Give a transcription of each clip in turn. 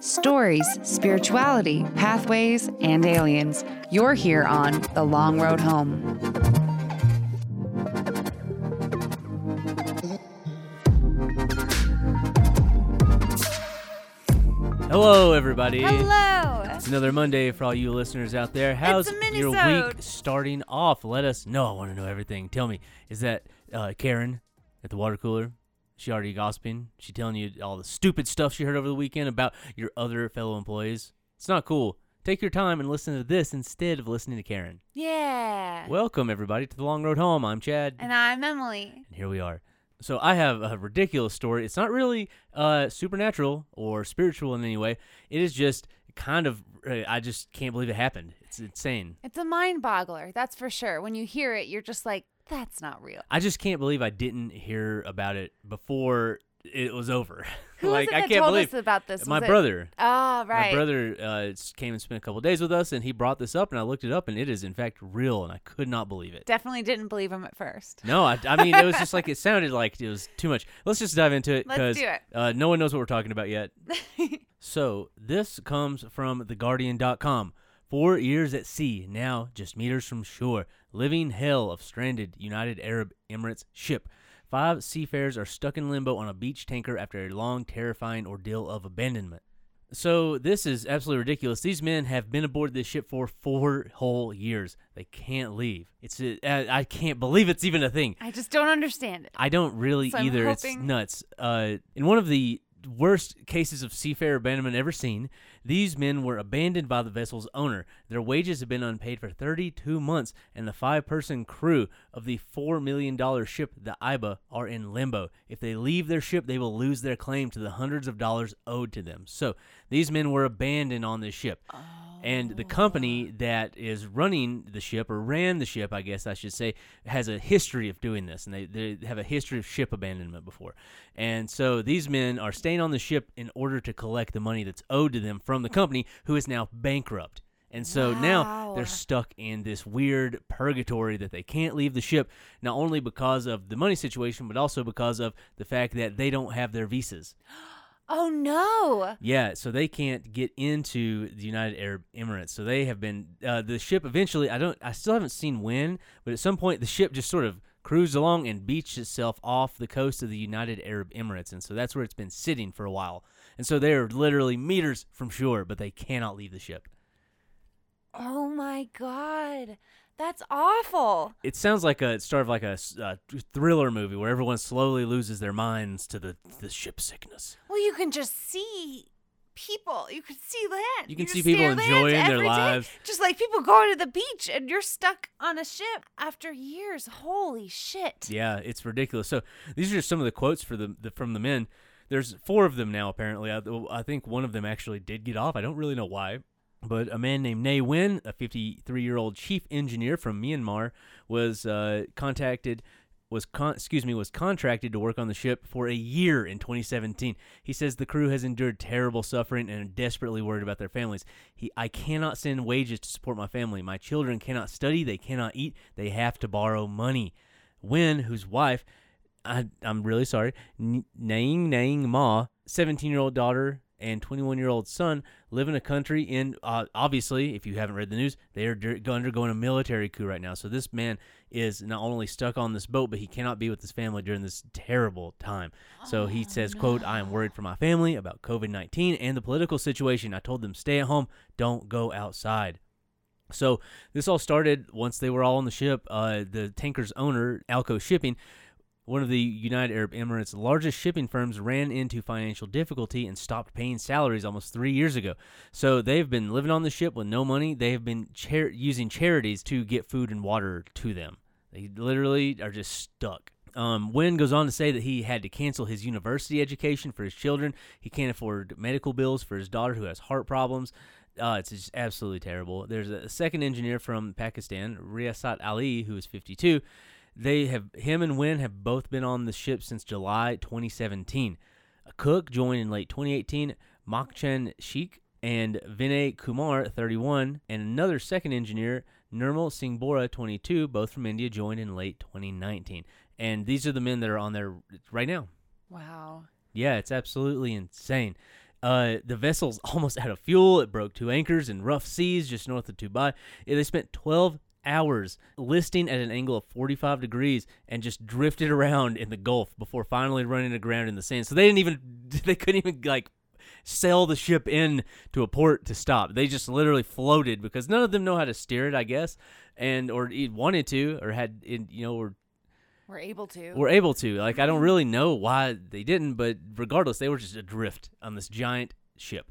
Stories, spirituality, pathways, and aliens. You're here on The Long Road Home. Hello, everybody. Hello. It's another Monday for all you listeners out there. How's your week starting off? Let us know. I want to know everything. Tell me, is that uh, Karen at the water cooler? She already gossiping? She telling you all the stupid stuff she heard over the weekend about your other fellow employees? It's not cool. Take your time and listen to this instead of listening to Karen. Yeah. Welcome, everybody, to the long road home. I'm Chad. and I'm Emily. And here we are. So I have a ridiculous story. It's not really uh, supernatural or spiritual in any way. It is just kind of. uh, I just can't believe it happened. It's insane. It's a mind boggler, that's for sure. When you hear it, you're just like, that's not real. I just can't believe I didn't hear about it before it was over. Who like was it I that can't told believe us about this? my Was it- brother. Oh, right. My brother uh, came and spent a couple days with us, and he brought this up, and I looked it up, and it is in fact real, and I could not believe it. Definitely didn't believe him at first. No, I, I mean it was just like it sounded like it was too much. Let's just dive into it Let's because do it. uh, no one knows what we're talking about yet. so this comes from theguardian.com. Four years at sea, now just meters from shore. Living hell of stranded United Arab Emirates ship. Five seafarers are stuck in limbo on a beach tanker after a long, terrifying ordeal of abandonment. So this is absolutely ridiculous. These men have been aboard this ship for four whole years. They can't leave. It's a, I I can't believe it's even a thing. I just don't understand it. I don't really So either. It's nuts. Uh, in one of the worst cases of seafarer abandonment ever seen, these men were abandoned by the vessel's owner. Their wages have been unpaid for 32 months, and the five-person crew of the $4 million ship, the Iba, are in limbo. If they leave their ship, they will lose their claim to the hundreds of dollars owed to them. So these men were abandoned on this ship. Oh. And the company that is running the ship, or ran the ship, I guess I should say, has a history of doing this. And they, they have a history of ship abandonment before. And so these men are staying on the ship in order to collect the money that's owed to them from the company, who is now bankrupt. And so now they're stuck in this weird purgatory that they can't leave the ship, not only because of the money situation, but also because of the fact that they don't have their visas. Oh, no. Yeah, so they can't get into the United Arab Emirates. So they have been uh, the ship eventually. I don't. I still haven't seen when, but at some point the ship just sort of cruised along and beached itself off the coast of the United Arab Emirates, and so that's where it's been sitting for a while. And so they're literally meters from shore, but they cannot leave the ship. Oh, my God. That's awful. It sounds like a sort of like a, uh, thriller movie where everyone slowly loses their minds to the the ship sickness. Well, you can just see people. You can see land. You can just see people enjoying their every day. lives. Just like people going to the beach and you're stuck on a ship after years. Holy shit. Yeah, it's ridiculous. So these are just some of the quotes for the, the from the men. There's four of them now apparently. I, I think one of them actually did get off. I don't really know why. But a man named Nay Win, a 53-year-old chief engineer from Myanmar, was uh, contacted was con- excuse me was contracted to work on the ship for a year in 2017. He says the crew has endured terrible suffering and are desperately worried about their families. He I cannot send wages to support my family. My children cannot study, they cannot eat, they have to borrow money. Win, whose wife I, I'm really sorry. N- Naing Naing Ma, 17 year old daughter and 21 year old son live in a country in, uh, obviously, if you haven't read the news, they are undergoing a military coup right now. So this man is not only stuck on this boat, but he cannot be with his family during this terrible time. So he says, quote, I am worried for my family about COVID-19 and the political situation. I told them, stay at home, don't go outside. So this all started once they were all on the ship. Uh, the tanker's owner, Alco Shipping, one of the United Arab Emirates' largest shipping firms ran into financial difficulty and stopped paying salaries almost three years ago. So they've been living on the ship with no money. They have been char- using charities to get food and water to them. They literally are just stuck. Um, Win goes on to say that he had to cancel his university education for his children. He can't afford medical bills for his daughter who has heart problems. Uh, it's just absolutely terrible. There's a second engineer from Pakistan, Riyasat Ali, who is 52. They have him and Win have both been on the ship since July 2017. A cook joined in late 2018, Makchen Sheikh and Vinay Kumar, 31, and another second engineer, Nirmal Singh Bora, 22, both from India, joined in late 2019. And these are the men that are on there right now. Wow. Yeah, it's absolutely insane. Uh, the vessel's almost out of fuel. It broke two anchors in rough seas just north of Dubai. They spent 12 hours listing at an angle of 45 degrees and just drifted around in the Gulf before finally running aground in the sand. So they didn't even, they couldn't even like sail the ship in to a port to stop. They just literally floated because none of them know how to steer it, I guess, and or wanted to or had, you know, or We're able to. were able to. Like I don't mm-hmm. really know why they didn't, but regardless, they were just adrift on this giant ship.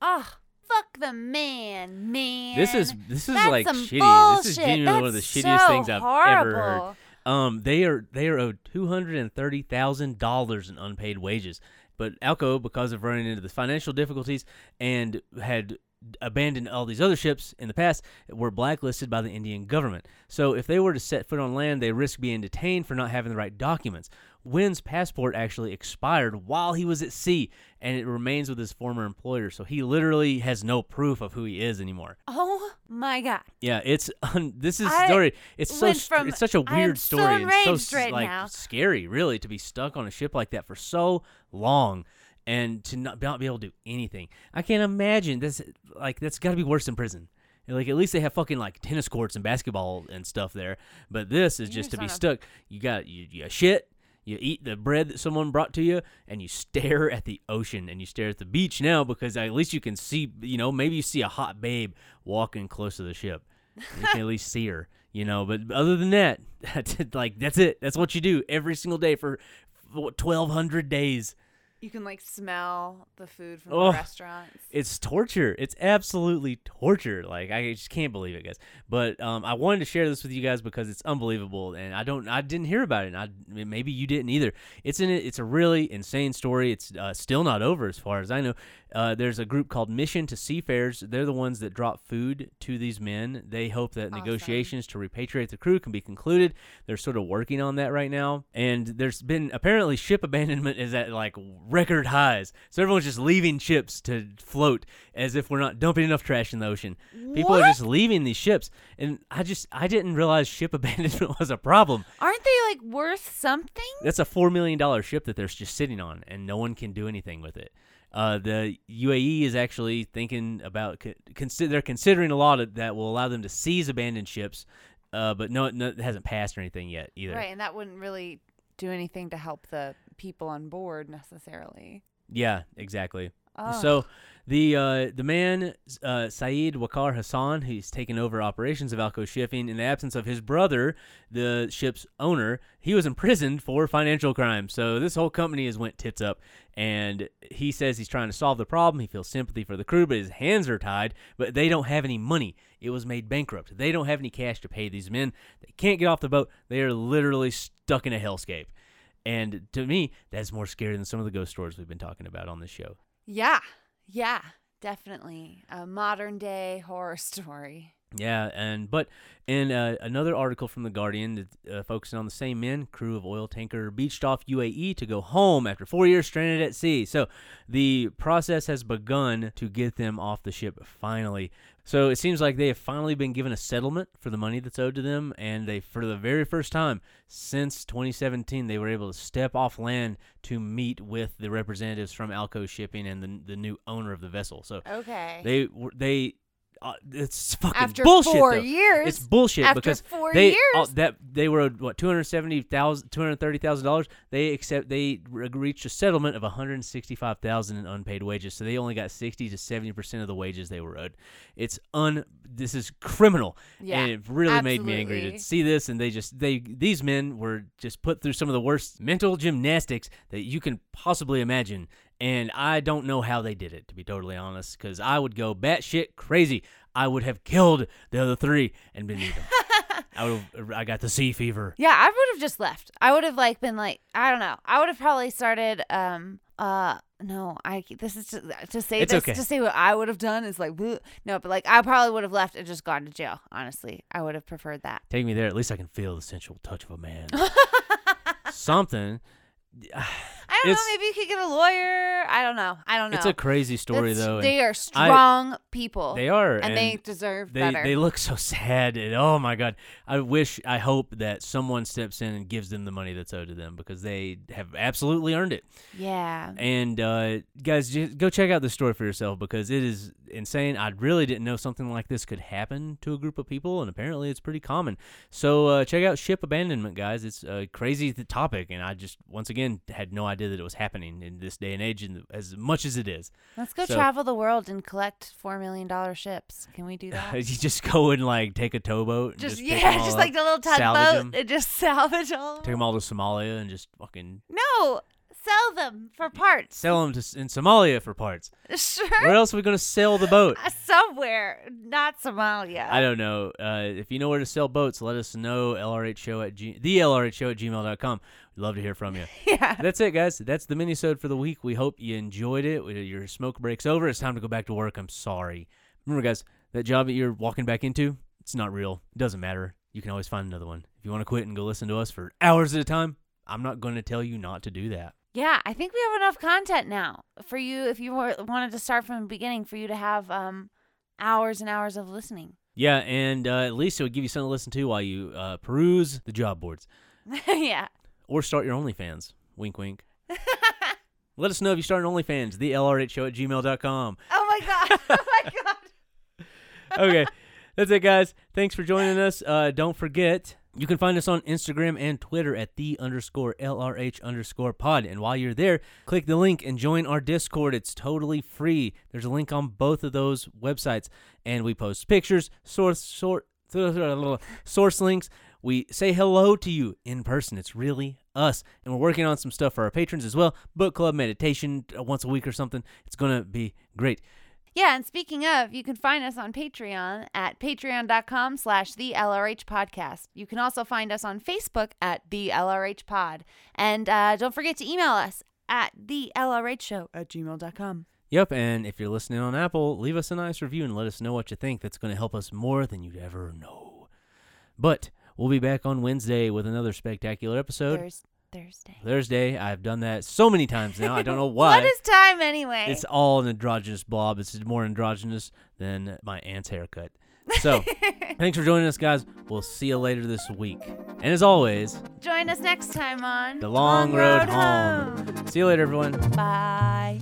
Ugh. Fuck the man, man. This is this is That's like some shitty. This is bullshit. genuinely one of the shittiest so things I've ever heard. Um, they are they are owed two hundred and thirty thousand dollars in unpaid wages. But Alco, because of running into the financial difficulties and had abandoned all these other ships in the past, were blacklisted by the Indian government. So if they were to set foot on land, they risk being detained for not having the right documents. Win's passport actually expired while he was at sea, and it remains with his former employer. So he literally has no proof of who he is anymore. Oh my god. Yeah, it's un- this is I story. It's so from- it's such a weird story and so right like now. scary, really, to be stuck on a ship like that for so long and to not, not be able to do anything. I can't imagine this. Like that's got to be worse than prison. Like at least they have fucking like tennis courts and basketball and stuff there, but this is You're just to be stuck. You got you, you shit. You eat the bread that someone brought to you, and you stare at the ocean, and you stare at the beach now because at least you can see. You know, maybe you see a hot babe walking close to the ship. You can at least see her. You know, but other than that, that's it, like that's it. That's what you do every single day for twelve hundred days. You can like smell the food from Oh. the restaurants. It's torture. It's absolutely torture. Like I just can't believe it, guys. But um, I wanted to share this with you guys because it's unbelievable, and I don't, I didn't hear about it. And I maybe you didn't either. It's in it. It's a really insane story. It's uh, still not over, as far as I know. Uh, there's a group called Mission to Seafarers. They're the ones that drop food to these men. They hope that Awesome. negotiations to repatriate the crew can be concluded. They're sort of working on that right now. And there's been apparently ship abandonment is at like record highs. So everyone's just leaving ships to float as if we're not dumping enough trash in the ocean. People are just leaving these ships. And I just I didn't realize ship abandonment was a problem. Aren't they like worth something? That's a four million dollar ship that they're just sitting on, and no one can do anything with it. Uh, the UAE is actually thinking about consider they're considering a law that, will allow them to seize abandoned ships, uh, but no, no, it hasn't passed or anything yet either. Right, and that wouldn't really do anything to help the people on board necessarily. Yeah, exactly. Oh. So the uh, the man uh, Saeed Wakar Hassan, he's taken over operations of Alco Shipping in the absence of his brother, the ship's owner. He was imprisoned for financial crimes. So this whole company has went tits up, and he says he's trying to solve the problem. He feels sympathy for the crew, but his hands are tied. But they don't have any money. It was made bankrupt. They don't have any cash to pay these men. They can't get off the boat. They are literally stuck in a hellscape. And to me, that's more scary than some of the ghost stories we've been talking about on this show. yeah, yeah, definitely a modern day horror story. Yeah, and but in uh, another article from the Guardian, uh, focusing on the same men, crew of oil tanker beached off UAE to go home after four years stranded at sea. So the process has begun to get them off the ship finally. So it seems like they have finally been given a settlement for the money that's owed to them, and they, for the very first time since 2017, they were able to step off land to meet with the representatives from Alco Shipping and the the new owner of the vessel. So Okay. they were they. Uh, it's fucking After bullshit. four though. years. It's bullshit After because four they years. uh, that they were owed, what two hundred seventy thousand, two hundred thirty thousand dollars. They accept they re- reached a settlement of one hundred sixty five thousand in unpaid wages. So they only got sixty to seventy percent of the wages they were owed. It's un. This is criminal. Yeah, and it really made me angry to see this. And they just they these men were just put through some of the worst mental gymnastics that you can possibly imagine. And I don't know how they did it, to be totally honest, because I would go batshit crazy. I would have killed the other three and been eaten. I would. I got the sea fever. Yeah, I would have just left. I would have like been like, I don't know. I would have probably started. Um. Uh. No. I. This is to, to say It's this okay. to say what I would have done is like, bleh. no, but like I probably would have left and just gone to jail. Honestly, I would have preferred that. Take me there. At least I can feel the sensual touch of a man. Something. I don't know. Maybe you could get a lawyer. I don't know. I don't know. It's a crazy story That's- though. They are strong people. they are, and, they deserve they better. they look so sad and oh my god i wish i hope that someone steps in and gives them the money that's owed to them because they have absolutely earned it yeah. and uh, guys just go check out the story for yourself because it is insane i really didn't know something like this could happen to a group of people and apparently it's pretty common so uh, check out ship abandonment guys it's a crazy th- topic and i just once again had no idea that it was happening in this day and age and as much as it is Let's go so- travel the world and collect four million dollar ships. Can we do that? you just go and like take a towboat and just, just, yeah, just up. like the little tugboat and just salvage all. Take them all to Somalia and just fucking No, sell them for parts. sell them to in Somalia for parts. Sure. Where else are we gonna sell the boat? Uh, Somewhere, not Somalia. I don't know. Uh, if you know where to sell boats, let us know. LRH show at g- the LRH show at gmail.com. We'd love to hear from you. yeah. That's it, guys. That's the minisode for the week. We hope you enjoyed it. We- Your smoke break's over. It's time to go back to work. I'm sorry. Remember, guys, that job that you're walking back into, it's not real. It doesn't matter. You can always find another one. If you want to quit and go listen to us for hours at a time, I'm not going to tell you not to do that. Yeah, I think we have enough content now for you. If you wanted to start from the beginning, for you to have um hours and hours of listening. Yeah, and uh, at least it would give you something to listen to while you uh, peruse the job boards yeah. or start your OnlyFans. Wink, wink. Let us know if you start an OnlyFans. The LRH show at gmail.com. Oh my god. Oh my god. Okay, that's it, guys. Thanks for joining us. Uh, don't forget, you can find us on Instagram and Twitter at the underscore LRH underscore pod. And while you're there, click the link and join our Discord. It's totally free. There's a link on both of those websites. And we post pictures, source, sort, source links. We say hello to you in person. It's really us. And we're working on some stuff for our patrons as well. Book club, meditation uh, once a week or something. It's going to be great. Yeah, and speaking of, you can find us on Patreon at patreon.com slash the LRH podcast. You can also find us on Facebook at the LRH pod. And uh, don't forget to email us at the LRH show at gmail.com. Yep, and if you're listening on Apple, leave us a nice review and let us know what you think. That's going to help us more than you'd ever know. But we'll be back on Wednesday with another spectacular episode. Thurs- Thursday. Thursday, I've done that so many times now. I don't know why. what is time anyway? it's all an androgynous blob. It's more androgynous than my aunt's haircut. So, thanks for joining us, guys. We'll see you later this week. And as always, Join us next time on The Long Road Home. see you later, everyone. Bye.